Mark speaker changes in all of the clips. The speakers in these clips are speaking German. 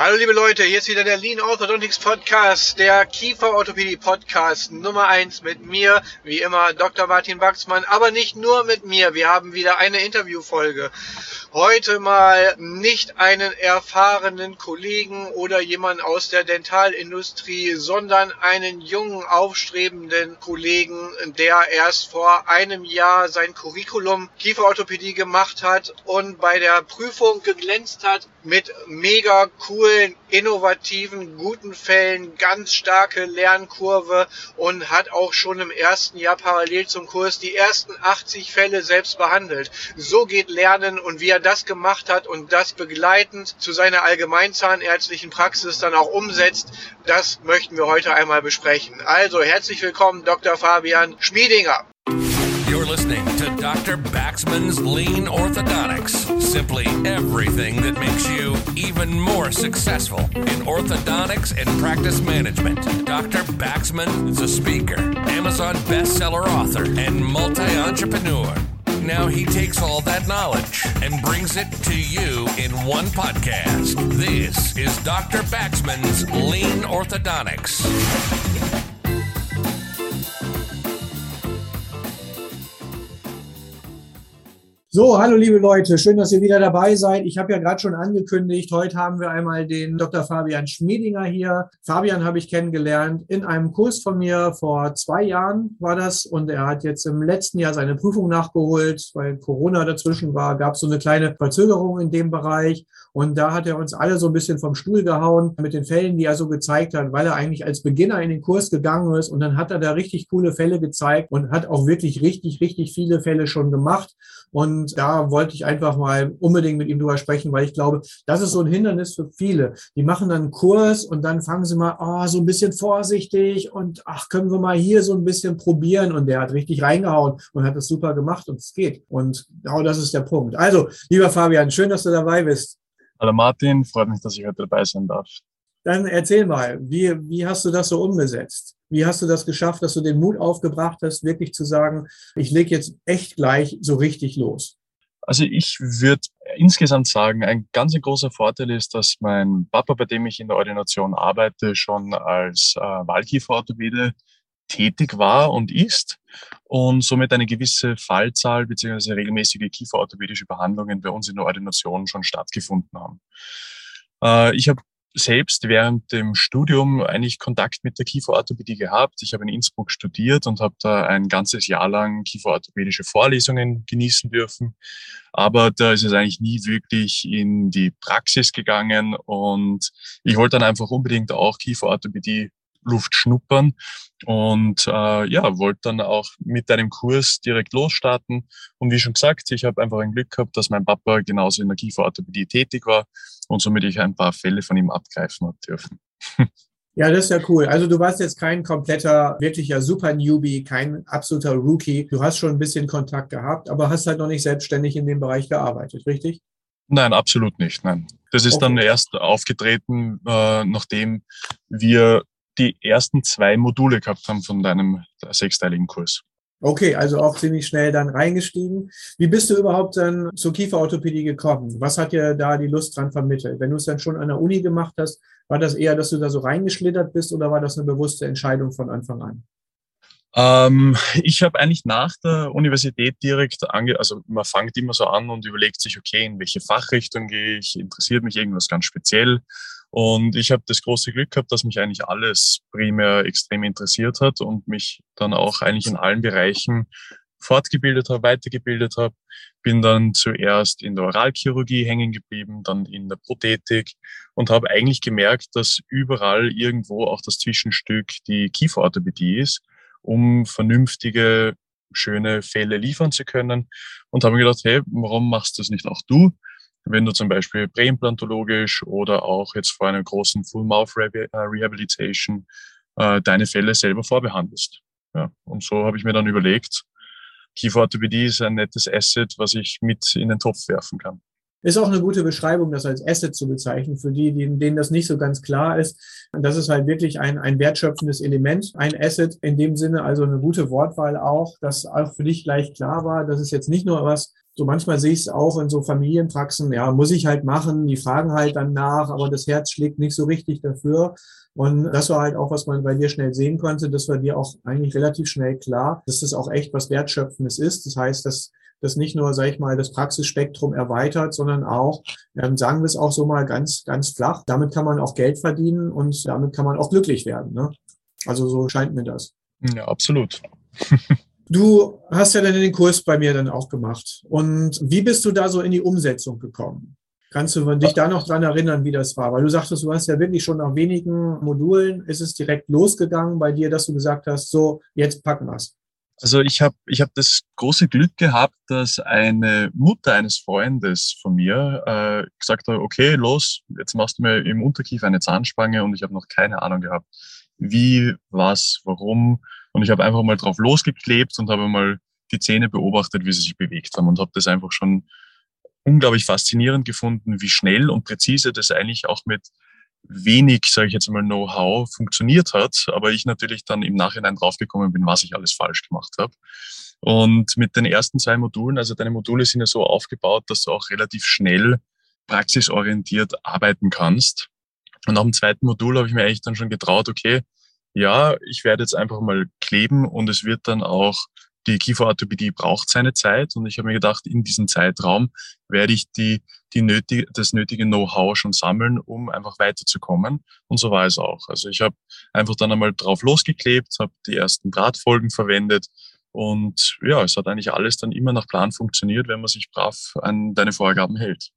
Speaker 1: Hallo liebe Leute, hier ist wieder der Lean Orthodontics Podcast, der Kieferorthopädie Podcast Nummer eins mit mir, wie immer Dr. Martin Wachsmann, aber nicht nur mit mir, wir haben wieder eine Interviewfolge. Heute mal nicht einen erfahrenen Kollegen oder jemand aus der Dentalindustrie, sondern einen jungen, aufstrebenden Kollegen, der erst vor einem Jahr sein Curriculum Kieferorthopädie gemacht hat und bei der Prüfung geglänzt hat mit mega coolen, innovativen, guten Fällen, ganz starke Lernkurve und hat auch schon im ersten Jahr parallel zum Kurs die ersten 80 Fälle selbst behandelt. So geht Lernen und wie er das gemacht hat und das begleitend zu seiner allgemeinzahnärztlichen Praxis dann auch umsetzt, das möchten wir heute einmal besprechen. Also herzlich willkommen, Dr. Fabian Schmiedinger.
Speaker 2: You're listening to Dr. Baxman's Lean Orthodontics. Simply everything that makes you even more successful in orthodontics and practice management. Dr. Baxman is a speaker, Amazon bestseller author, and multi entrepreneur. Now he takes all that knowledge and brings it to you in one podcast. This is Dr. Baxman's Lean Orthodontics.
Speaker 1: So, hallo liebe Leute, schön, dass ihr wieder dabei seid. Ich habe ja gerade schon angekündigt, heute haben wir einmal den Dr. Fabian Schmiedinger hier. Fabian habe ich kennengelernt in einem Kurs von mir vor zwei Jahren war das und er hat jetzt im letzten Jahr seine Prüfung nachgeholt, weil Corona dazwischen war, gab es so eine kleine Verzögerung in dem Bereich und da hat er uns alle so ein bisschen vom Stuhl gehauen mit den Fällen, die er so gezeigt hat, weil er eigentlich als Beginner in den Kurs gegangen ist und dann hat er da richtig coole Fälle gezeigt und hat auch wirklich richtig, richtig viele Fälle schon gemacht und da wollte ich einfach mal unbedingt mit ihm drüber sprechen, weil ich glaube, das ist so ein Hindernis für viele. Die machen dann einen Kurs und dann fangen sie mal oh, so ein bisschen vorsichtig und ach, können wir mal hier so ein bisschen probieren. Und der hat richtig reingehauen und hat das super gemacht und es geht. Und genau das ist der Punkt. Also, lieber Fabian, schön, dass du dabei bist.
Speaker 3: Hallo Martin, freut mich, dass ich heute dabei sein darf.
Speaker 1: Dann erzähl mal, wie, wie hast du das so umgesetzt? Wie hast du das geschafft, dass du den Mut aufgebracht hast, wirklich zu sagen, ich lege jetzt echt gleich so richtig los?
Speaker 3: Also ich würde insgesamt sagen, ein ganz großer Vorteil ist, dass mein Papa, bei dem ich in der Ordination arbeite, schon als äh, Wahlkieferorthopäde tätig war und ist und somit eine gewisse Fallzahl bzw. regelmäßige kieferorthopädische Behandlungen bei uns in der Ordination schon stattgefunden haben. Äh, ich habe selbst während dem Studium eigentlich Kontakt mit der Kieferorthopädie gehabt. Ich habe in Innsbruck studiert und habe da ein ganzes Jahr lang kieferorthopädische Vorlesungen genießen dürfen. Aber da ist es eigentlich nie wirklich in die Praxis gegangen und ich wollte dann einfach unbedingt auch Kieferorthopädie Luft schnuppern und äh, ja, wollte dann auch mit einem Kurs direkt losstarten. Und wie schon gesagt, ich habe einfach ein Glück gehabt, dass mein Papa genauso in der Kieferorthopädie tätig war und somit ich ein paar Fälle von ihm abgreifen habe dürfen.
Speaker 1: Ja, das ist ja cool. Also du warst jetzt kein kompletter, wirklicher Super-Newbie, kein absoluter Rookie. Du hast schon ein bisschen Kontakt gehabt, aber hast halt noch nicht selbstständig in dem Bereich gearbeitet, richtig?
Speaker 3: Nein, absolut nicht. Nein. Das ist okay. dann erst aufgetreten, äh, nachdem wir die ersten zwei Module gehabt haben von deinem sechsteiligen Kurs.
Speaker 1: Okay, also auch ziemlich schnell dann reingestiegen. Wie bist du überhaupt dann zur Kieferorthopädie gekommen? Was hat dir da die Lust dran vermittelt? Wenn du es dann schon an der Uni gemacht hast, war das eher, dass du da so reingeschlittert bist oder war das eine bewusste Entscheidung von Anfang an?
Speaker 3: Ähm, ich habe eigentlich nach der Universität direkt ange, also man fängt immer so an und überlegt sich, okay, in welche Fachrichtung gehe ich, interessiert mich irgendwas ganz speziell. Und ich habe das große Glück gehabt, dass mich eigentlich alles primär extrem interessiert hat und mich dann auch eigentlich in allen Bereichen fortgebildet habe, weitergebildet habe. Bin dann zuerst in der Oralchirurgie hängen geblieben, dann in der Prothetik und habe eigentlich gemerkt, dass überall irgendwo auch das Zwischenstück die Kieferorthopädie ist, um vernünftige, schöne Fälle liefern zu können. Und habe mir gedacht, hey, warum machst du das nicht auch du? Wenn du zum Beispiel präimplantologisch oder auch jetzt vor einer großen Full Mouth äh, Rehabilitation äh, deine Fälle selber vorbehandelst. Ja, und so habe ich mir dann überlegt, Kieferorthopädie ist ein nettes Asset, was ich mit in den Topf werfen kann.
Speaker 1: Ist auch eine gute Beschreibung, das als Asset zu bezeichnen, für die, denen das nicht so ganz klar ist. Das ist halt wirklich ein, ein wertschöpfendes Element, ein Asset in dem Sinne, also eine gute Wortwahl auch, dass auch für dich gleich klar war, das ist jetzt nicht nur was, So manchmal sehe ich es auch in so Familienpraxen, ja, muss ich halt machen, die fragen halt dann nach, aber das Herz schlägt nicht so richtig dafür. Und das war halt auch, was man bei dir schnell sehen konnte. Das war dir auch eigentlich relativ schnell klar, dass das auch echt was Wertschöpfendes ist. Das heißt, dass das nicht nur, sag ich mal, das Praxisspektrum erweitert, sondern auch, ähm, sagen wir es auch so mal ganz, ganz flach, damit kann man auch Geld verdienen und damit kann man auch glücklich werden. Ne? Also so scheint mir das.
Speaker 3: Ja, absolut.
Speaker 1: Du hast ja dann den Kurs bei mir dann auch gemacht. Und wie bist du da so in die Umsetzung gekommen? Kannst du dich da noch dran erinnern, wie das war? Weil du sagtest, du hast ja wirklich schon nach wenigen Modulen, ist es direkt losgegangen bei dir, dass du gesagt hast, so, jetzt packen wir's.
Speaker 3: Also ich habe ich hab das große Glück gehabt, dass eine Mutter eines Freundes von mir äh, gesagt hat, okay, los, jetzt machst du mir im Unterkiefer eine Zahnspange und ich habe noch keine Ahnung gehabt, wie, was, warum. Und ich habe einfach mal drauf losgeklebt und habe mal die Zähne beobachtet, wie sie sich bewegt haben und habe das einfach schon unglaublich faszinierend gefunden, wie schnell und präzise das eigentlich auch mit wenig, sage ich jetzt mal, Know-how funktioniert hat, aber ich natürlich dann im Nachhinein draufgekommen bin, was ich alles falsch gemacht habe. Und mit den ersten zwei Modulen, also deine Module sind ja so aufgebaut, dass du auch relativ schnell praxisorientiert arbeiten kannst. Und nach dem zweiten Modul habe ich mir eigentlich dann schon getraut, okay, ja, ich werde jetzt einfach mal kleben und es wird dann auch die Kieferorthopädie braucht seine Zeit und ich habe mir gedacht, in diesem Zeitraum werde ich die, die nötige, das nötige Know-how schon sammeln, um einfach weiterzukommen. Und so war es auch. Also ich habe einfach dann einmal drauf losgeklebt, habe die ersten Drahtfolgen verwendet und ja, es hat eigentlich alles dann immer nach Plan funktioniert, wenn man sich brav an deine Vorgaben hält.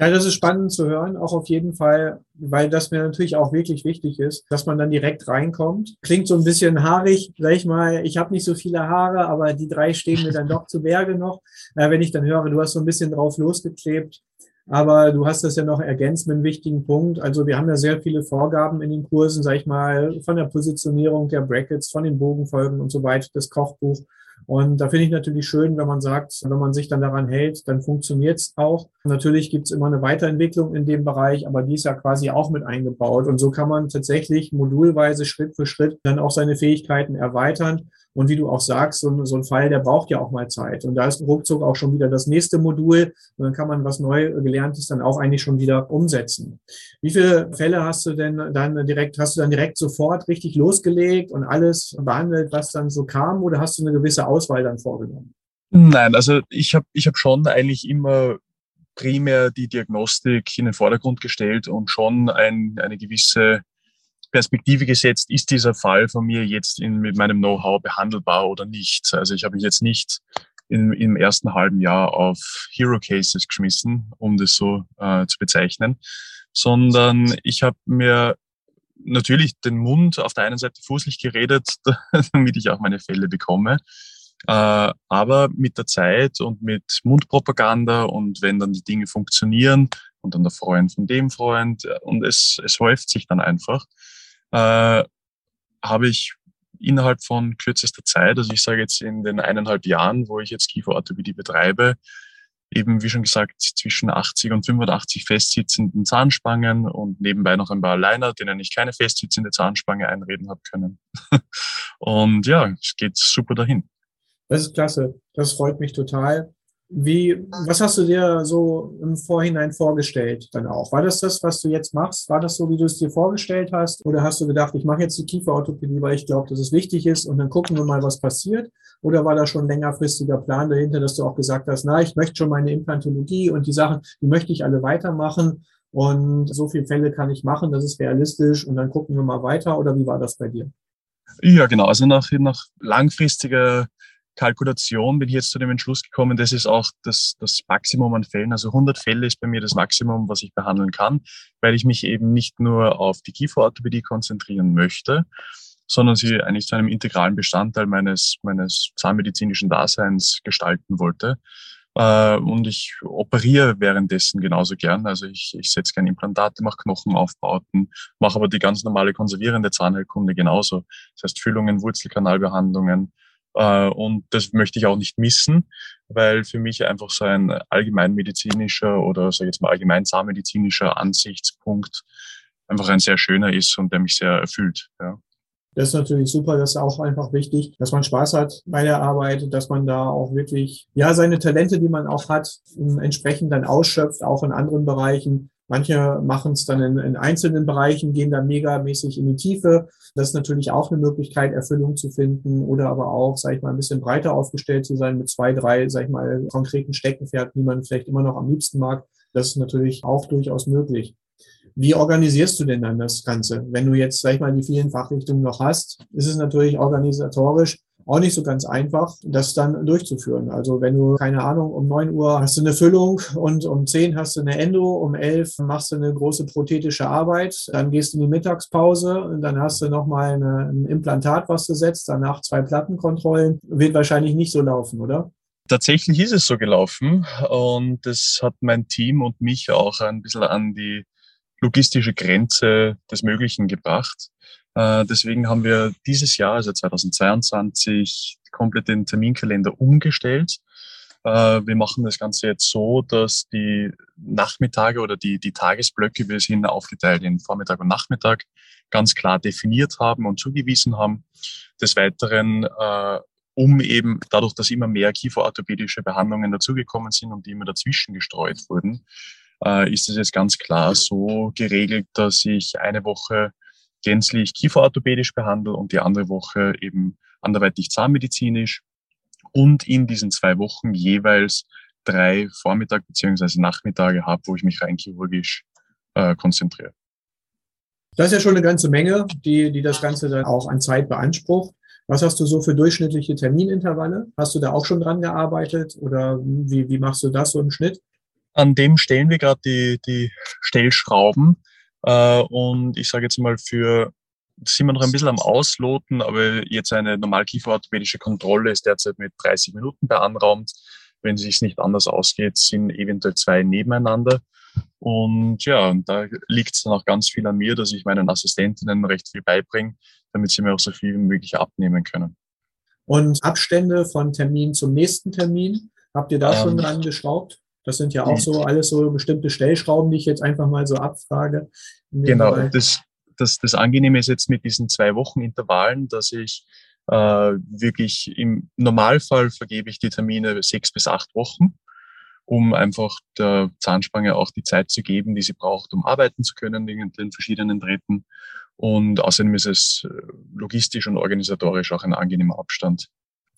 Speaker 1: Ja, das ist spannend zu hören, auch auf jeden Fall, weil das mir natürlich auch wirklich wichtig ist, dass man dann direkt reinkommt. Klingt so ein bisschen haarig, sag ich mal, ich habe nicht so viele Haare, aber die drei stehen mir dann doch zu Berge noch. Äh, wenn ich dann höre, du hast so ein bisschen drauf losgeklebt, aber du hast das ja noch ergänzt mit einem wichtigen Punkt. Also wir haben ja sehr viele Vorgaben in den Kursen, sag ich mal, von der Positionierung der Brackets, von den Bogenfolgen und so weiter, das Kochbuch. Und da finde ich natürlich schön, wenn man sagt, wenn man sich dann daran hält, dann funktioniert es auch. Natürlich gibt es immer eine Weiterentwicklung in dem Bereich, aber die ist ja quasi auch mit eingebaut. Und so kann man tatsächlich modulweise Schritt für Schritt dann auch seine Fähigkeiten erweitern. Und wie du auch sagst, so, so, ein Fall, der braucht ja auch mal Zeit. Und da ist ruckzuck auch schon wieder das nächste Modul. Und dann kann man was neu gelerntes dann auch eigentlich schon wieder umsetzen. Wie viele Fälle hast du denn dann direkt, hast du dann direkt sofort richtig losgelegt und alles behandelt, was dann so kam? Oder hast du eine gewisse Auswahl dann vorgenommen?
Speaker 3: Nein, also ich habe ich hab schon eigentlich immer primär die Diagnostik in den Vordergrund gestellt und schon ein, eine gewisse Perspektive gesetzt, ist dieser Fall von mir jetzt in, mit meinem Know-how behandelbar oder nicht. Also ich habe mich jetzt nicht in, im ersten halben Jahr auf Hero Cases geschmissen, um das so äh, zu bezeichnen, sondern ich habe mir natürlich den Mund auf der einen Seite fußlich geredet, damit ich auch meine Fälle bekomme. Äh, aber mit der Zeit und mit Mundpropaganda und wenn dann die Dinge funktionieren und dann der Freund von dem Freund äh, und es, es häuft sich dann einfach, äh, habe ich innerhalb von kürzester Zeit, also ich sage jetzt in den eineinhalb Jahren, wo ich jetzt Kieferorthopädie betreibe, eben wie schon gesagt zwischen 80 und 85 festsitzenden Zahnspangen und nebenbei noch ein paar Liner, denen ich keine festsitzende Zahnspange einreden habe können. und ja, es geht super dahin.
Speaker 1: Das ist klasse. Das freut mich total. Wie, was hast du dir so im Vorhinein vorgestellt dann auch? War das das, was du jetzt machst? War das so, wie du es dir vorgestellt hast? Oder hast du gedacht, ich mache jetzt die Kieferorthopädie, weil ich glaube, dass es wichtig ist und dann gucken wir mal, was passiert? Oder war da schon ein längerfristiger Plan dahinter, dass du auch gesagt hast, na, ich möchte schon meine Implantologie und die Sachen, die möchte ich alle weitermachen und so viele Fälle kann ich machen, das ist realistisch und dann gucken wir mal weiter? Oder wie war das bei dir?
Speaker 3: Ja, genau. Also nach, nach langfristiger Kalkulation bin ich jetzt zu dem Entschluss gekommen, das ist auch das, das Maximum an Fällen. Also 100 Fälle ist bei mir das Maximum, was ich behandeln kann, weil ich mich eben nicht nur auf die Kieferorthopädie konzentrieren möchte, sondern sie eigentlich zu einem integralen Bestandteil meines, meines zahnmedizinischen Daseins gestalten wollte. Äh, und ich operiere währenddessen genauso gern. Also ich, ich setze gerne Implantate, mache Knochenaufbauten, mache aber die ganz normale konservierende Zahnheilkunde genauso. Das heißt Füllungen, Wurzelkanalbehandlungen, und das möchte ich auch nicht missen, weil für mich einfach so ein allgemeinmedizinischer oder sag ich jetzt mal allgemein zahnmedizinischer Ansichtspunkt einfach ein sehr schöner ist und der mich sehr erfüllt. Ja.
Speaker 1: Das ist natürlich super, das ist auch einfach wichtig, dass man Spaß hat bei der Arbeit, dass man da auch wirklich, ja, seine Talente, die man auch hat, entsprechend dann ausschöpft, auch in anderen Bereichen. Manche machen es dann in, in, einzelnen Bereichen, gehen da megamäßig in die Tiefe. Das ist natürlich auch eine Möglichkeit, Erfüllung zu finden oder aber auch, sage ich mal, ein bisschen breiter aufgestellt zu sein mit zwei, drei, sage ich mal, konkreten Steckenpferden, die man vielleicht immer noch am liebsten mag. Das ist natürlich auch durchaus möglich. Wie organisierst du denn dann das Ganze? Wenn du jetzt, sag ich mal, die vielen Fachrichtungen noch hast, ist es natürlich organisatorisch auch nicht so ganz einfach, das dann durchzuführen. Also wenn du, keine Ahnung, um neun Uhr hast du eine Füllung und um zehn hast du eine Endo, um elf machst du eine große prothetische Arbeit, dann gehst du in die Mittagspause und dann hast du nochmal eine, ein Implantat, was du setzt, danach zwei Plattenkontrollen. Wird wahrscheinlich nicht so laufen, oder?
Speaker 3: Tatsächlich ist es so gelaufen und das hat mein Team und mich auch ein bisschen an die logistische Grenze des Möglichen gebracht. Äh, deswegen haben wir dieses Jahr, also 2022, komplett den Terminkalender umgestellt. Äh, wir machen das Ganze jetzt so, dass die Nachmittage oder die, die Tagesblöcke, wir sind aufgeteilt in Vormittag und Nachmittag, ganz klar definiert haben und zugewiesen haben. Des Weiteren, äh, um eben dadurch, dass immer mehr kieferorthopädische Behandlungen dazugekommen sind und die immer dazwischen gestreut wurden, äh, ist es jetzt ganz klar so geregelt, dass ich eine Woche gänzlich kieferorthopädisch behandle und die andere Woche eben anderweitig zahnmedizinisch und in diesen zwei Wochen jeweils drei Vormittag beziehungsweise Nachmittage habe, wo ich mich rein chirurgisch äh, konzentriere.
Speaker 1: Das ist ja schon eine ganze Menge, die, die das Ganze dann auch an Zeit beansprucht. Was hast du so für durchschnittliche Terminintervalle? Hast du da auch schon dran gearbeitet oder wie, wie machst du das so im Schnitt?
Speaker 3: An dem stellen wir gerade die, die Stellschrauben. Äh, und ich sage jetzt mal, für sind wir noch ein bisschen am Ausloten, aber jetzt eine normal kieferorthopädische Kontrolle ist derzeit mit 30 Minuten beanraumt. Wenn es sich nicht anders ausgeht, sind eventuell zwei nebeneinander. Und ja, und da liegt es dann auch ganz viel an mir, dass ich meinen Assistentinnen recht viel beibringe, damit sie mir auch so viel wie möglich abnehmen können.
Speaker 1: Und Abstände von Termin zum nächsten Termin, habt ihr da ähm, schon dran geschraubt? Das sind ja auch so alles so bestimmte Stellschrauben, die ich jetzt einfach mal so abfrage.
Speaker 3: Genau, das, das, das Angenehme ist jetzt mit diesen zwei Wochen Intervallen, dass ich äh, wirklich im Normalfall vergebe ich die Termine sechs bis acht Wochen, um einfach der Zahnspange auch die Zeit zu geben, die sie braucht, um arbeiten zu können in den verschiedenen Drähten. Und außerdem ist es äh, logistisch und organisatorisch auch ein angenehmer Abstand.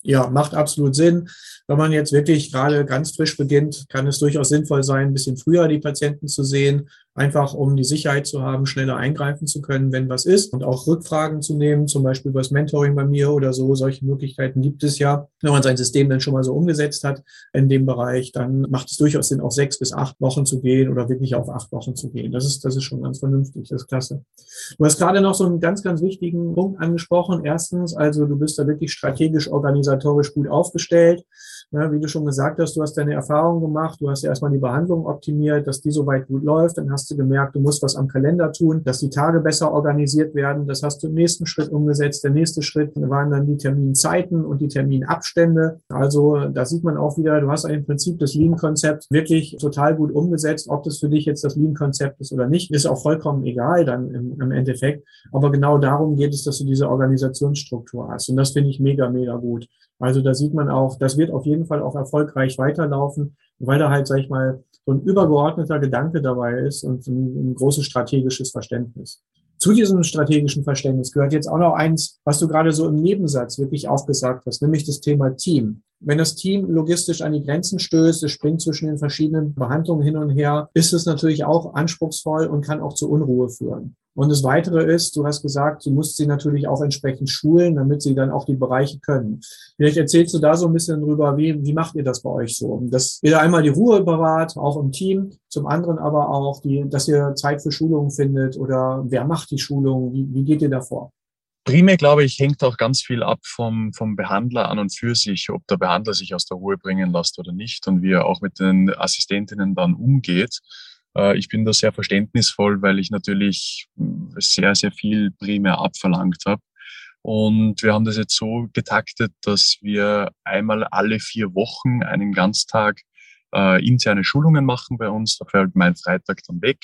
Speaker 1: Ja, macht absolut Sinn. Wenn man jetzt wirklich gerade ganz frisch beginnt, kann es durchaus sinnvoll sein, ein bisschen früher die Patienten zu sehen, einfach um die Sicherheit zu haben, schneller eingreifen zu können, wenn was ist und auch Rückfragen zu nehmen, zum Beispiel das Mentoring bei mir oder so. Solche Möglichkeiten gibt es ja. Wenn man sein System dann schon mal so umgesetzt hat in dem Bereich, dann macht es durchaus Sinn, auf sechs bis acht Wochen zu gehen oder wirklich auf acht Wochen zu gehen. Das ist, das ist schon ganz vernünftig. Das ist klasse. Du hast gerade noch so einen ganz, ganz wichtigen Punkt angesprochen. Erstens, also du bist da wirklich strategisch, organisatorisch gut aufgestellt. Ja, wie du schon gesagt hast, du hast deine Erfahrung gemacht, du hast erstmal die Behandlung optimiert, dass die soweit gut läuft, dann hast du gemerkt, du musst was am Kalender tun, dass die Tage besser organisiert werden, das hast du im nächsten Schritt umgesetzt. Der nächste Schritt waren dann die Terminzeiten und die Terminabstände. Also da sieht man auch wieder, du hast im Prinzip das Lean-Konzept wirklich total gut umgesetzt. Ob das für dich jetzt das Lean-Konzept ist oder nicht, ist auch vollkommen egal dann im, im Endeffekt. Aber genau darum geht es, dass du diese Organisationsstruktur hast. Und das finde ich mega, mega gut. Also da sieht man auch, das wird auf jeden Fall auch erfolgreich weiterlaufen, weil da halt, sag ich mal, so ein übergeordneter Gedanke dabei ist und ein, ein großes strategisches Verständnis. Zu diesem strategischen Verständnis gehört jetzt auch noch eins, was du gerade so im Nebensatz wirklich aufgesagt hast, nämlich das Thema Team. Wenn das Team logistisch an die Grenzen stößt, es springt zwischen den verschiedenen Behandlungen hin und her, ist es natürlich auch anspruchsvoll und kann auch zu Unruhe führen. Und das Weitere ist, du hast gesagt, du musst sie natürlich auch entsprechend schulen, damit sie dann auch die Bereiche können. Vielleicht erzählst du da so ein bisschen drüber, wie, wie macht ihr das bei euch so? Dass ihr einmal die Ruhe bewahrt, auch im Team, zum anderen aber auch, die, dass ihr Zeit für Schulungen findet oder wer macht die Schulung? Wie, wie geht ihr da vor?
Speaker 3: Primär, glaube ich, hängt auch ganz viel ab vom, vom Behandler an und für sich, ob der Behandler sich aus der Ruhe bringen lässt oder nicht und wie er auch mit den Assistentinnen dann umgeht. Äh, ich bin da sehr verständnisvoll, weil ich natürlich sehr, sehr viel primär abverlangt habe. Und wir haben das jetzt so getaktet, dass wir einmal alle vier Wochen einen Ganztag äh, interne Schulungen machen bei uns. Da fällt mein Freitag dann weg.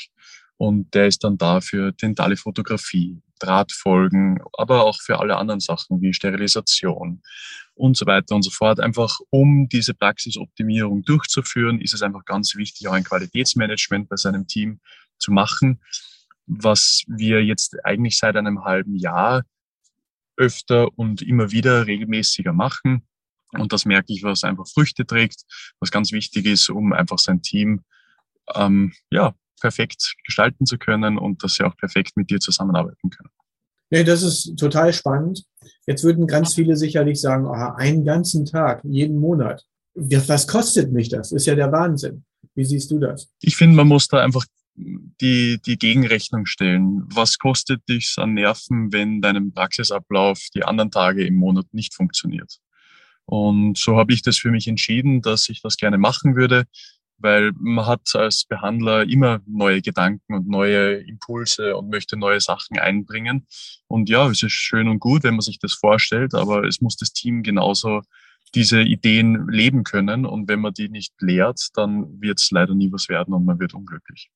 Speaker 3: Und der ist dann da für dentale Fotografie, Drahtfolgen, aber auch für alle anderen Sachen wie Sterilisation und so weiter und so fort. Einfach um diese Praxisoptimierung durchzuführen, ist es einfach ganz wichtig, auch ein Qualitätsmanagement bei seinem Team zu machen, was wir jetzt eigentlich seit einem halben Jahr öfter und immer wieder regelmäßiger machen. Und das merke ich, was einfach Früchte trägt, was ganz wichtig ist, um einfach sein Team ähm, ja, perfekt gestalten zu können und dass sie auch perfekt mit dir zusammenarbeiten können.
Speaker 1: Nee, das ist total spannend. Jetzt würden ganz viele sicherlich sagen, oh, einen ganzen Tag, jeden Monat. Was kostet mich das? Ist ja der Wahnsinn. Wie siehst du das?
Speaker 3: Ich finde, man muss da einfach die, die Gegenrechnung stellen. Was kostet dich an Nerven, wenn deinem Praxisablauf die anderen Tage im Monat nicht funktioniert? Und so habe ich das für mich entschieden, dass ich das gerne machen würde, weil man hat als Behandler immer neue Gedanken und neue Impulse und möchte neue Sachen einbringen. Und ja, es ist schön und gut, wenn man sich das vorstellt, aber es muss das Team genauso diese Ideen leben können. Und wenn man die nicht lehrt, dann wird es leider nie was werden und man wird unglücklich.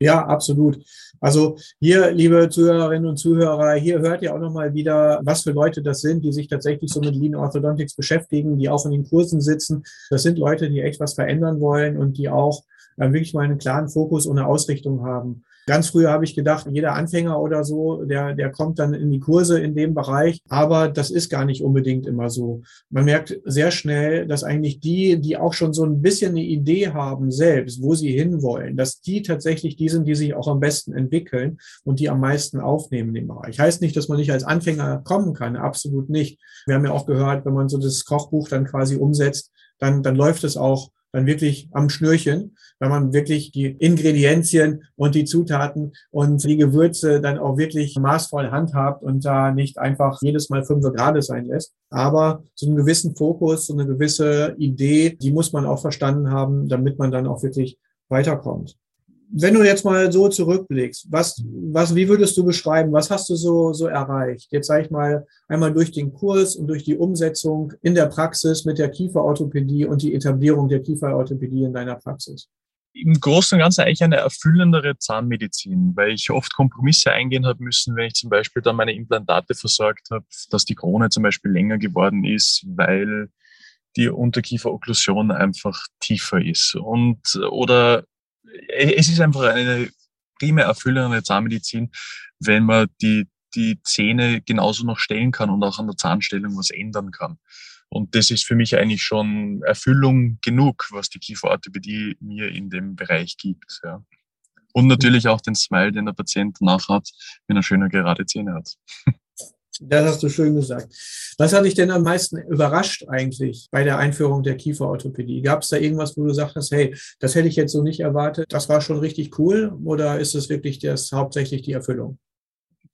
Speaker 1: Ja, absolut. Also hier, liebe Zuhörerinnen und Zuhörer, hier hört ihr auch nochmal wieder, was für Leute das sind, die sich tatsächlich so mit Lean Orthodontics beschäftigen, die auch in den Kursen sitzen. Das sind Leute, die echt was verändern wollen und die auch äh, wirklich mal einen klaren Fokus und eine Ausrichtung haben. Ganz früher habe ich gedacht, jeder Anfänger oder so, der, der kommt dann in die Kurse in dem Bereich. Aber das ist gar nicht unbedingt immer so. Man merkt sehr schnell, dass eigentlich die, die auch schon so ein bisschen eine Idee haben selbst, wo sie hinwollen, dass die tatsächlich die sind, die sich auch am besten entwickeln und die am meisten aufnehmen in dem Bereich. Heißt nicht, dass man nicht als Anfänger kommen kann. Absolut nicht. Wir haben ja auch gehört, wenn man so das Kochbuch dann quasi umsetzt, dann, dann läuft es auch dann wirklich am Schnürchen, wenn man wirklich die Ingredienzien und die Zutaten und die Gewürze dann auch wirklich maßvoll handhabt und da nicht einfach jedes Mal fünf Grad sein lässt. Aber so einen gewissen Fokus, so eine gewisse Idee, die muss man auch verstanden haben, damit man dann auch wirklich weiterkommt wenn du jetzt mal so zurückblickst, was, was, wie würdest du beschreiben, was hast du so, so erreicht? Jetzt sage ich mal einmal durch den Kurs und durch die Umsetzung in der Praxis mit der Kieferorthopädie und die Etablierung der Kieferorthopädie in deiner Praxis.
Speaker 3: Im Großen und Ganzen eigentlich eine erfüllendere Zahnmedizin, weil ich oft Kompromisse eingehen habe müssen, wenn ich zum Beispiel dann meine Implantate versorgt habe, dass die Krone zum Beispiel länger geworden ist, weil die Unterkieferokklusion einfach tiefer ist. Und, oder es ist einfach eine primär erfüllende Zahnmedizin, wenn man die, die Zähne genauso noch stellen kann und auch an der Zahnstellung was ändern kann. Und das ist für mich eigentlich schon Erfüllung genug, was die Kieferorthopädie mir in dem Bereich gibt. Ja. Und natürlich auch den Smile, den der Patient danach hat, wenn er schöne gerade Zähne hat.
Speaker 1: Das hast du schön gesagt. Was hat dich denn am meisten überrascht eigentlich bei der Einführung der Kieferorthopädie? Gab es da irgendwas, wo du sagtest, hey, das hätte ich jetzt so nicht erwartet, das war schon richtig cool oder ist es wirklich das hauptsächlich die Erfüllung?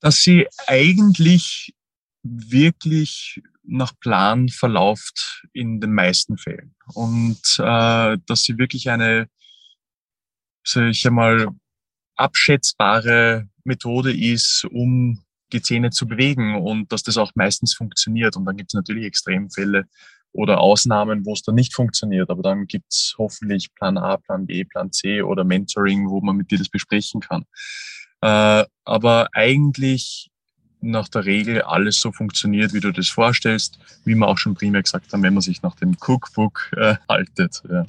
Speaker 3: Dass sie eigentlich wirklich nach Plan verläuft in den meisten Fällen und äh, dass sie wirklich eine, sag ich einmal, abschätzbare Methode ist, um die Zähne zu bewegen und dass das auch meistens funktioniert. Und dann gibt es natürlich Extremfälle oder Ausnahmen, wo es dann nicht funktioniert. Aber dann gibt es hoffentlich Plan A, Plan B, Plan C oder Mentoring, wo man mit dir das besprechen kann. Äh, aber eigentlich nach der Regel alles so funktioniert, wie du das vorstellst, wie wir auch schon primär gesagt haben, wenn man sich nach dem Cookbook äh, haltet. Ja.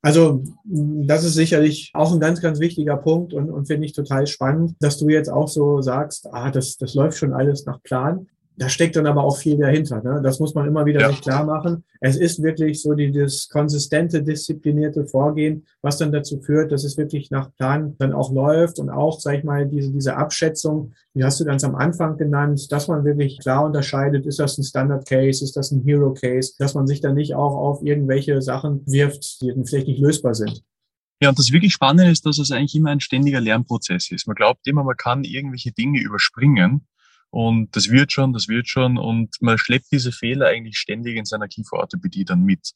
Speaker 1: Also das ist sicherlich auch ein ganz, ganz wichtiger Punkt und, und finde ich total spannend, dass du jetzt auch so sagst, ah, das, das läuft schon alles nach Plan da steckt dann aber auch viel dahinter. Ne? Das muss man immer wieder ja. sich klar machen. Es ist wirklich so dieses konsistente, disziplinierte Vorgehen, was dann dazu führt, dass es wirklich nach Plan dann auch läuft und auch, sag ich mal, diese, diese Abschätzung, wie hast du ganz am Anfang genannt, dass man wirklich klar unterscheidet, ist das ein Standard Case, ist das ein Hero Case, dass man sich dann nicht auch auf irgendwelche Sachen wirft, die vielleicht nicht lösbar sind.
Speaker 3: Ja, und das wirklich Spannende ist, dass es eigentlich immer ein ständiger Lernprozess ist. Man glaubt immer, man kann irgendwelche Dinge überspringen. Und das wird schon, das wird schon. Und man schleppt diese Fehler eigentlich ständig in seiner Kieferorthopädie dann mit.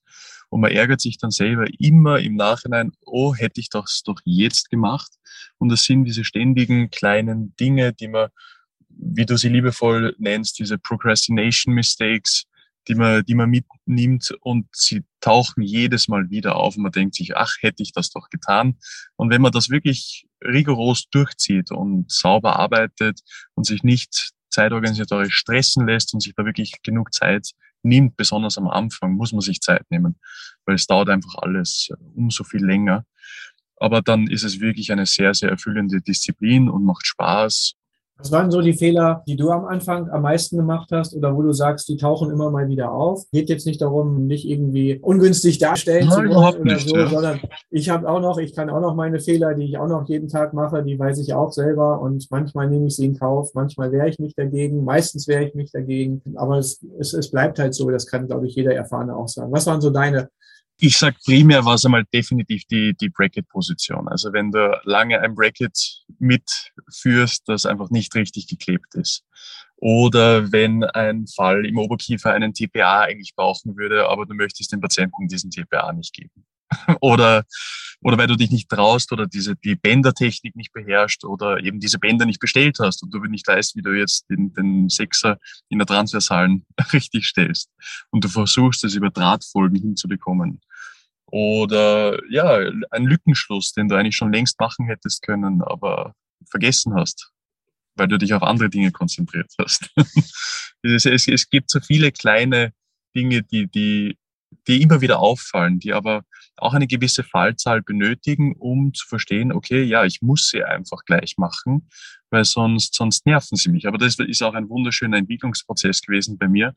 Speaker 3: Und man ärgert sich dann selber immer im Nachhinein, oh, hätte ich das doch jetzt gemacht. Und das sind diese ständigen kleinen Dinge, die man, wie du sie liebevoll nennst, diese Procrastination Mistakes, die man, die man mitnimmt und sie tauchen jedes Mal wieder auf und man denkt sich, ach, hätte ich das doch getan. Und wenn man das wirklich rigoros durchzieht und sauber arbeitet und sich nicht zeitorganisatorisch stressen lässt und sich da wirklich genug Zeit nimmt, besonders am Anfang, muss man sich Zeit nehmen, weil es dauert einfach alles umso viel länger. Aber dann ist es wirklich eine sehr, sehr erfüllende Disziplin und macht Spaß
Speaker 1: was waren so die Fehler, die du am Anfang am meisten gemacht hast oder wo du sagst, die tauchen immer mal wieder auf? Geht jetzt nicht darum, nicht irgendwie ungünstig darstellen Nein, zu wollen oder nicht, so, ja. sondern ich habe auch noch, ich kann auch noch meine Fehler, die ich auch noch jeden Tag mache, die weiß ich auch selber und manchmal nehme ich sie in Kauf, manchmal wehre ich mich dagegen, meistens wehre ich mich dagegen, aber es, es, es bleibt halt so, das kann, glaube ich, jeder Erfahrene auch sagen. Was waren so deine
Speaker 3: ich sag primär war es einmal definitiv die, die Bracket-Position. Also wenn du lange ein Bracket mitführst, das einfach nicht richtig geklebt ist. Oder wenn ein Fall im Oberkiefer einen TPA eigentlich brauchen würde, aber du möchtest dem Patienten diesen TPA nicht geben. oder, oder weil du dich nicht traust oder diese, die Bändertechnik nicht beherrscht oder eben diese Bänder nicht bestellt hast und du nicht weißt, wie du jetzt den, den Sechser in der Transversalen richtig stellst und du versuchst, es über Drahtfolgen hinzubekommen. Oder ja, ein Lückenschluss, den du eigentlich schon längst machen hättest können, aber vergessen hast, weil du dich auf andere Dinge konzentriert hast. es, es, es gibt so viele kleine Dinge, die, die die immer wieder auffallen, die aber auch eine gewisse Fallzahl benötigen, um zu verstehen, okay, ja, ich muss sie einfach gleich machen, weil sonst, sonst nerven sie mich. Aber das ist auch ein wunderschöner Entwicklungsprozess gewesen bei mir,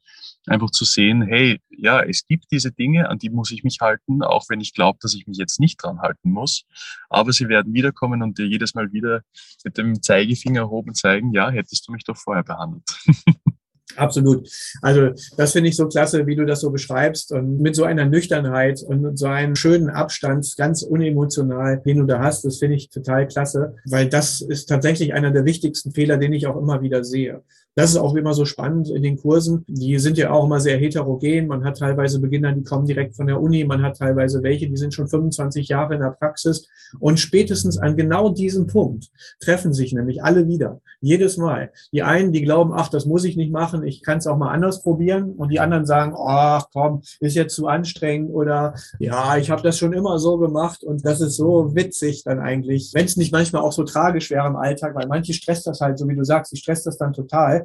Speaker 3: einfach zu sehen, hey, ja, es gibt diese Dinge, an die muss ich mich halten, auch wenn ich glaube, dass ich mich jetzt nicht dran halten muss. Aber sie werden wiederkommen und dir jedes Mal wieder mit dem Zeigefinger erhoben zeigen, ja, hättest du mich doch vorher behandelt.
Speaker 1: Absolut. Also das finde ich so klasse, wie du das so beschreibst und mit so einer Nüchternheit und mit so einem schönen Abstand, ganz unemotional, den du da hast, das finde ich total klasse, weil das ist tatsächlich einer der wichtigsten Fehler, den ich auch immer wieder sehe. Das ist auch immer so spannend in den Kursen. Die sind ja auch immer sehr heterogen. Man hat teilweise Beginner, die kommen direkt von der Uni. Man hat teilweise welche, die sind schon 25 Jahre in der Praxis. Und spätestens an genau diesem Punkt treffen sich nämlich alle wieder. Jedes Mal. Die einen, die glauben, ach, das muss ich nicht machen. Ich kann es auch mal anders probieren. Und die anderen sagen, ach komm, ist jetzt zu anstrengend oder ja, ich habe das schon immer so gemacht. Und das ist so witzig dann eigentlich, wenn es nicht manchmal auch so tragisch wäre im Alltag, weil manche stresst das halt, so wie du sagst, die stresst das dann total.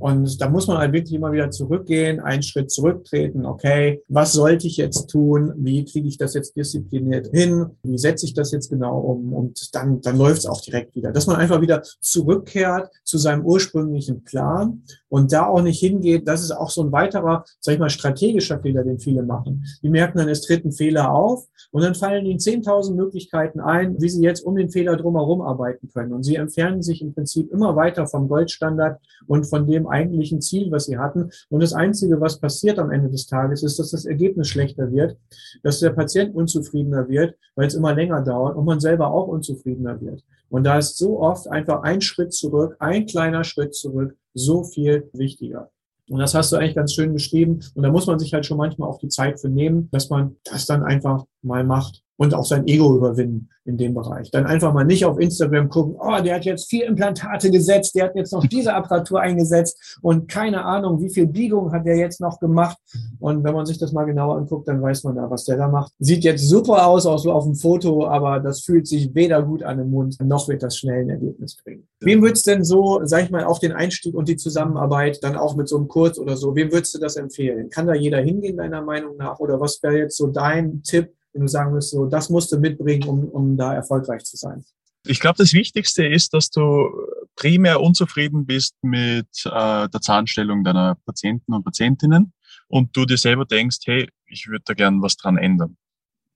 Speaker 1: Und da muss man halt wirklich immer wieder zurückgehen, einen Schritt zurücktreten. Okay, was sollte ich jetzt tun? Wie kriege ich das jetzt diszipliniert hin? Wie setze ich das jetzt genau um? Und dann, dann läuft es auch direkt wieder. Dass man einfach wieder zurückkehrt zu seinem ursprünglichen Plan und da auch nicht hingeht. Das ist auch so ein weiterer, sag ich mal, strategischer Fehler, den viele machen. Die merken dann, es tritt ein Fehler auf und dann fallen ihnen 10.000 Möglichkeiten ein, wie sie jetzt um den Fehler drumherum arbeiten können. Und sie entfernen sich im Prinzip immer weiter vom Goldstandard und von dem eigentlichen Ziel, was sie hatten. Und das Einzige, was passiert am Ende des Tages, ist, dass das Ergebnis schlechter wird, dass der Patient unzufriedener wird, weil es immer länger dauert und man selber auch unzufriedener wird. Und da ist so oft einfach ein Schritt zurück, ein kleiner Schritt zurück, so viel wichtiger. Und das hast du eigentlich ganz schön beschrieben. Und da muss man sich halt schon manchmal auch die Zeit für nehmen, dass man das dann einfach mal macht und auch sein Ego überwinden in dem Bereich. Dann einfach mal nicht auf Instagram gucken, oh, der hat jetzt vier Implantate gesetzt, der hat jetzt noch diese Apparatur eingesetzt und keine Ahnung, wie viel Biegung hat der jetzt noch gemacht. Und wenn man sich das mal genauer anguckt, dann weiß man da, was der da macht. Sieht jetzt super aus, auch so auf dem Foto, aber das fühlt sich weder gut an im Mund, noch wird das schnell ein Ergebnis bringen. Wem würdest du denn so, sag ich mal, auf den Einstieg und die Zusammenarbeit dann auch mit so einem Kurs oder so, wem würdest du das empfehlen? Kann da jeder hingehen, deiner Meinung nach? Oder was wäre jetzt so dein Tipp, wenn du sagen wirst, so, das musst du mitbringen, um, um da erfolgreich zu sein?
Speaker 3: Ich glaube, das Wichtigste ist, dass du primär unzufrieden bist mit äh, der Zahnstellung deiner Patienten und Patientinnen und du dir selber denkst, hey, ich würde da gern was dran ändern.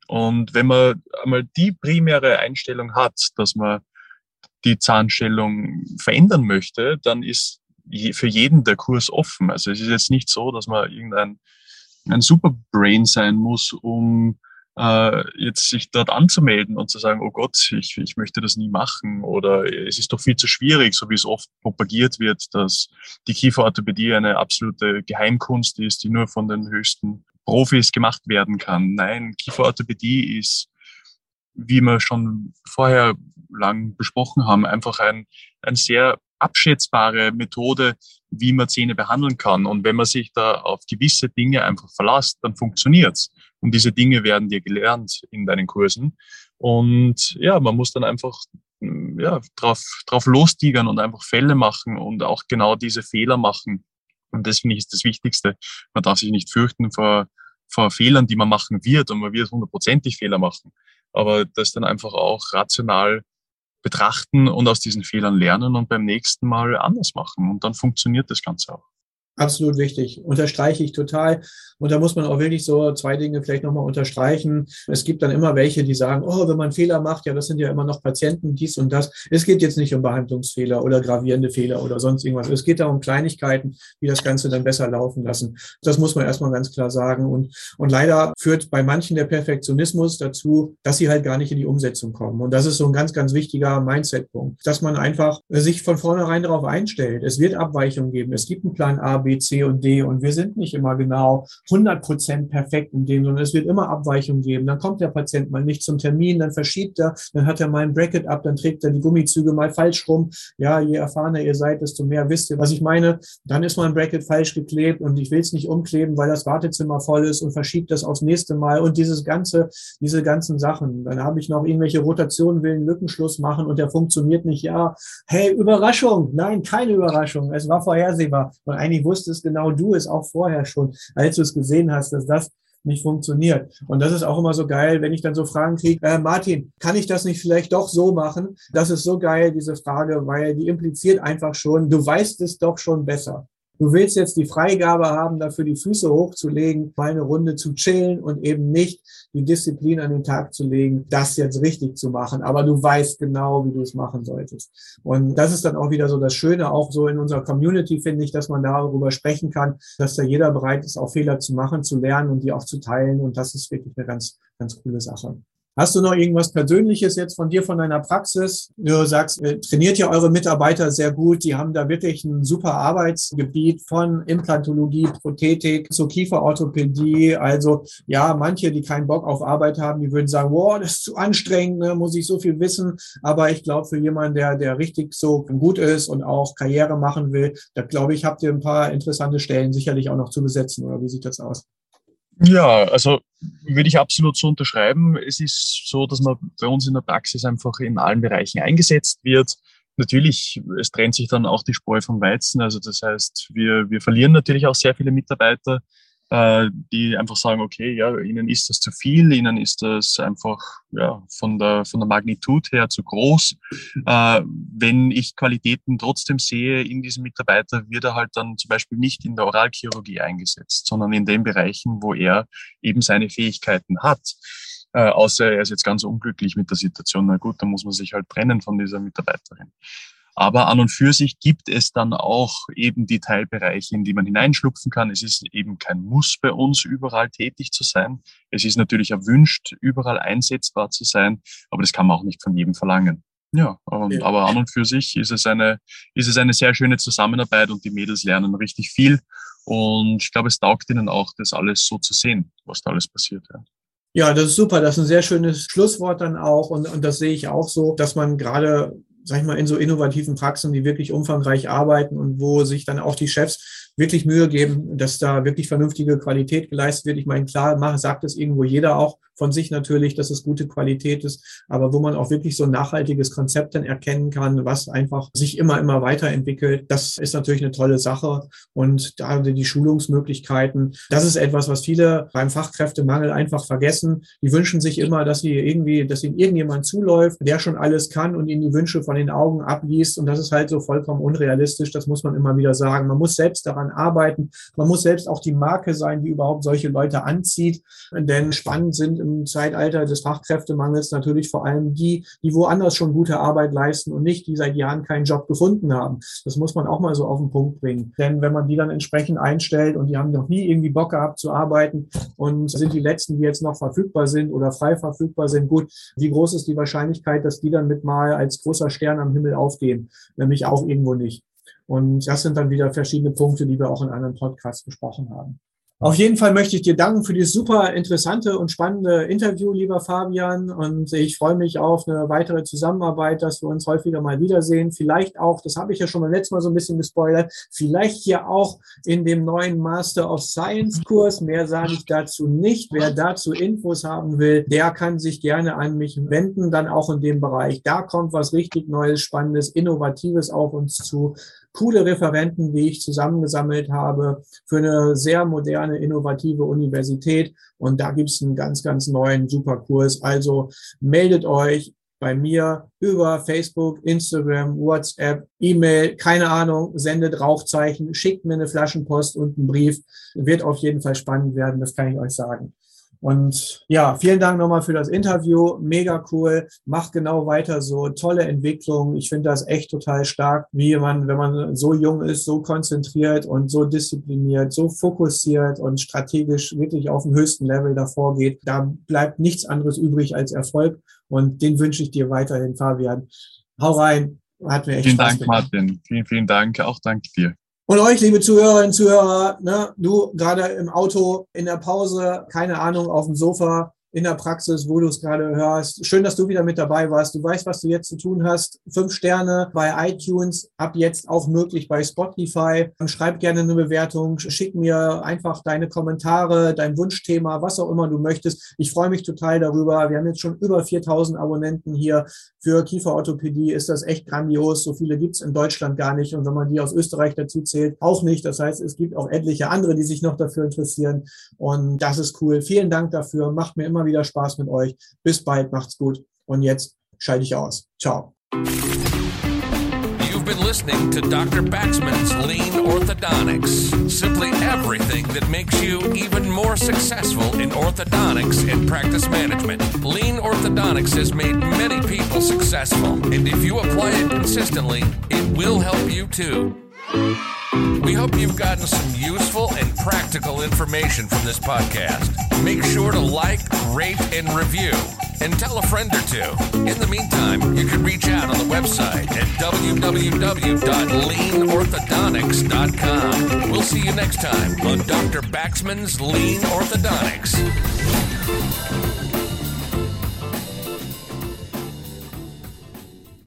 Speaker 3: Und wenn man einmal die primäre Einstellung hat, dass man die Zahnstellung verändern möchte, dann ist für jeden der Kurs offen. Also es ist jetzt nicht so, dass man irgendein ein Superbrain sein muss, um äh, jetzt sich dort anzumelden und zu sagen, oh Gott, ich, ich möchte das nie machen oder es ist doch viel zu schwierig, so wie es oft propagiert wird, dass die Kieferorthopädie eine absolute Geheimkunst ist, die nur von den höchsten Profis gemacht werden kann. Nein, Kieferorthopädie ist, wie wir schon vorher lang besprochen haben, einfach ein, ein sehr abschätzbare Methode, wie man Zähne behandeln kann. Und wenn man sich da auf gewisse Dinge einfach verlässt, dann funktioniert's. Und diese Dinge werden dir gelernt in deinen Kursen. Und ja, man muss dann einfach ja, drauf, drauf lostigern und einfach Fälle machen und auch genau diese Fehler machen. Und das finde ich ist das Wichtigste. Man darf sich nicht fürchten vor, vor Fehlern, die man machen wird und man wird hundertprozentig Fehler machen. Aber das dann einfach auch rational betrachten und aus diesen Fehlern lernen und beim nächsten Mal anders machen. Und dann funktioniert das Ganze auch.
Speaker 1: Absolut wichtig. Unterstreiche ich total. Und da muss man auch wirklich so zwei Dinge vielleicht nochmal unterstreichen. Es gibt dann immer welche, die sagen, oh, wenn man Fehler macht, ja, das sind ja immer noch Patienten, dies und das. Es geht jetzt nicht um Behandlungsfehler oder gravierende Fehler oder sonst irgendwas. Es geht da um Kleinigkeiten, die das Ganze dann besser laufen lassen. Das muss man erstmal ganz klar sagen. Und, und leider führt bei manchen der Perfektionismus dazu, dass sie halt gar nicht in die Umsetzung kommen. Und das ist so ein ganz, ganz wichtiger Mindset-Punkt, dass man einfach sich von vornherein darauf einstellt. Es wird Abweichungen geben. Es gibt einen Plan A, B, C und D und wir sind nicht immer genau 100 Prozent perfekt in dem, sondern es wird immer Abweichungen geben. Dann kommt der Patient mal nicht zum Termin, dann verschiebt er, dann hat er mal ein Bracket ab, dann trägt er die Gummizüge mal falsch rum. Ja, je erfahrener ihr seid, desto mehr wisst ihr, was ich meine. Dann ist mal ein Bracket falsch geklebt und ich will es nicht umkleben, weil das Wartezimmer voll ist und verschiebt das aufs nächste Mal und dieses ganze, diese ganzen Sachen. Dann habe ich noch irgendwelche Rotationen, will einen Lückenschluss machen und der funktioniert nicht. Ja, hey, Überraschung. Nein, keine Überraschung. Es war vorhersehbar. Und eigentlich wusstest genau du es auch vorher schon, als du es gesehen hast, dass das nicht funktioniert. Und das ist auch immer so geil, wenn ich dann so Fragen kriege, äh, Martin, kann ich das nicht vielleicht doch so machen? Das ist so geil, diese Frage, weil die impliziert einfach schon, du weißt es doch schon besser. Du willst jetzt die Freigabe haben, dafür die Füße hochzulegen, mal eine Runde zu chillen und eben nicht die Disziplin an den Tag zu legen, das jetzt richtig zu machen. Aber du weißt genau, wie du es machen solltest. Und das ist dann auch wieder so das Schöne, auch so in unserer Community finde ich, dass man darüber sprechen kann, dass da jeder bereit ist, auch Fehler zu machen, zu lernen und die auch zu teilen. Und das ist wirklich eine ganz, ganz coole Sache. Hast du noch irgendwas Persönliches jetzt von dir, von deiner Praxis? Du sagst, trainiert ihr eure Mitarbeiter sehr gut. Die haben da wirklich ein super Arbeitsgebiet von Implantologie, Prothetik zur Kieferorthopädie. Also ja, manche, die keinen Bock auf Arbeit haben, die würden sagen, wow, das ist zu anstrengend, ne? muss ich so viel wissen. Aber ich glaube, für jemanden, der, der richtig so gut ist und auch Karriere machen will, da glaube ich, habt ihr ein paar interessante Stellen sicherlich auch noch zu besetzen. Oder wie sieht das aus?
Speaker 3: Ja, also würde ich absolut so unterschreiben. Es ist so, dass man bei uns in der Praxis einfach in allen Bereichen eingesetzt wird. Natürlich, es trennt sich dann auch die Spreu vom Weizen. Also das heißt, wir, wir verlieren natürlich auch sehr viele Mitarbeiter, äh, die einfach sagen, okay, ja, ihnen ist das zu viel, ihnen ist das einfach ja, von, der, von der Magnitud her zu groß. Äh, wenn ich Qualitäten trotzdem sehe in diesem Mitarbeiter, wird er halt dann zum Beispiel nicht in der Oralchirurgie eingesetzt, sondern in den Bereichen, wo er eben seine Fähigkeiten hat. Äh, außer er ist jetzt ganz unglücklich mit der Situation. Na gut, dann muss man sich halt trennen von dieser Mitarbeiterin. Aber an und für sich gibt es dann auch eben die Teilbereiche, in die man hineinschlupfen kann. Es ist eben kein Muss bei uns, überall tätig zu sein. Es ist natürlich erwünscht, überall einsetzbar zu sein, aber das kann man auch nicht von jedem verlangen. Ja, und, ja. aber an und für sich ist es eine, ist es eine sehr schöne Zusammenarbeit und die Mädels lernen richtig viel. Und ich glaube, es taugt ihnen auch, das alles so zu sehen, was da alles passiert. Ja.
Speaker 1: Ja, das ist super. Das ist ein sehr schönes Schlusswort dann auch. Und, und das sehe ich auch so, dass man gerade sag ich mal, in so innovativen Praxen, die wirklich umfangreich arbeiten und wo sich dann auch die Chefs wirklich Mühe geben, dass da wirklich vernünftige Qualität geleistet wird. Ich meine, klar, sagt es irgendwo jeder auch, von sich natürlich, dass es gute Qualität ist, aber wo man auch wirklich so ein nachhaltiges Konzept dann erkennen kann, was einfach sich immer, immer weiterentwickelt. Das ist natürlich eine tolle Sache. Und da die Schulungsmöglichkeiten, das ist etwas, was viele beim Fachkräftemangel einfach vergessen. Die wünschen sich immer, dass sie irgendwie, dass ihnen irgendjemand zuläuft, der schon alles kann und ihnen die Wünsche von den Augen abliest. Und das ist halt so vollkommen unrealistisch. Das muss man immer wieder sagen. Man muss selbst daran arbeiten. Man muss selbst auch die Marke sein, die überhaupt solche Leute anzieht. Denn spannend sind im Zeitalter des Fachkräftemangels natürlich vor allem die, die woanders schon gute Arbeit leisten und nicht, die seit Jahren keinen Job gefunden haben. Das muss man auch mal so auf den Punkt bringen. Denn wenn man die dann entsprechend einstellt und die haben noch nie irgendwie Bock gehabt zu arbeiten und sind die letzten, die jetzt noch verfügbar sind oder frei verfügbar sind, gut, wie groß ist die Wahrscheinlichkeit, dass die dann mit mal als großer Stern am Himmel aufgehen? Nämlich auch irgendwo nicht. Und das sind dann wieder verschiedene Punkte, die wir auch in anderen Podcasts besprochen haben. Auf jeden Fall möchte ich dir danken für dieses super interessante und spannende Interview, lieber Fabian. Und ich freue mich auf eine weitere Zusammenarbeit, dass wir uns häufiger mal wiedersehen. Vielleicht auch, das habe ich ja schon beim letzten Mal so ein bisschen gespoilert, vielleicht hier auch in dem neuen Master of Science Kurs. Mehr sage ich dazu nicht. Wer dazu Infos haben will, der kann sich gerne an mich wenden, dann auch in dem Bereich. Da kommt was richtig Neues, Spannendes, Innovatives auf uns zu coole Referenten, die ich zusammengesammelt habe für eine sehr moderne, innovative Universität. Und da gibt es einen ganz, ganz neuen Superkurs. Also meldet euch bei mir über Facebook, Instagram, WhatsApp, E-Mail, keine Ahnung, sendet Rauchzeichen, schickt mir eine Flaschenpost und einen Brief. Wird auf jeden Fall spannend werden, das kann ich euch sagen. Und ja, vielen Dank nochmal für das Interview. Mega cool. Macht genau weiter so. Tolle Entwicklung. Ich finde das echt total stark, wie man, wenn man so jung ist, so konzentriert und so diszipliniert, so fokussiert und strategisch wirklich auf dem höchsten Level davor geht. Da bleibt nichts anderes übrig als Erfolg. Und den wünsche ich dir weiterhin, Fabian. Hau rein.
Speaker 3: Hat mir echt vielen Spaß Dank, gemacht. Martin. Vielen, vielen Dank. Auch danke dir.
Speaker 1: Und euch, liebe Zuhörerinnen und Zuhörer, ne, du gerade im Auto, in der Pause, keine Ahnung, auf dem Sofa, in der Praxis, wo du es gerade hörst. Schön, dass du wieder mit dabei warst. Du weißt, was du jetzt zu tun hast. Fünf Sterne bei iTunes, ab jetzt auch möglich bei Spotify. Schreib gerne eine Bewertung, schick mir einfach deine Kommentare, dein Wunschthema, was auch immer du möchtest. Ich freue mich total darüber. Wir haben jetzt schon über 4000 Abonnenten hier für Kieferorthopädie. Ist das echt grandios. So viele gibt es in Deutschland gar nicht. Und wenn man die aus Österreich dazu zählt, auch nicht. Das heißt, es gibt auch etliche andere, die sich noch dafür interessieren. Und das ist cool. Vielen Dank dafür. Macht mir immer immer wieder Spaß mit euch. Bis bald, macht's gut. Und jetzt schalte ich aus. Ciao.
Speaker 2: You've been listening to Dr. Baxman's Lean Orthodontics. Simply everything that makes you even more successful in orthodontics and practice management. Lean Orthodontics has made many people successful, and if you apply it consistently, it will help you too. We hope you've gotten some useful practical information from this podcast. Make sure to like, rate, and review, and tell a friend or two. In the meantime, you can reach out on the website at www.leanorthodontics.com. We'll see you next time on Dr. Baxman's Lean Orthodontics.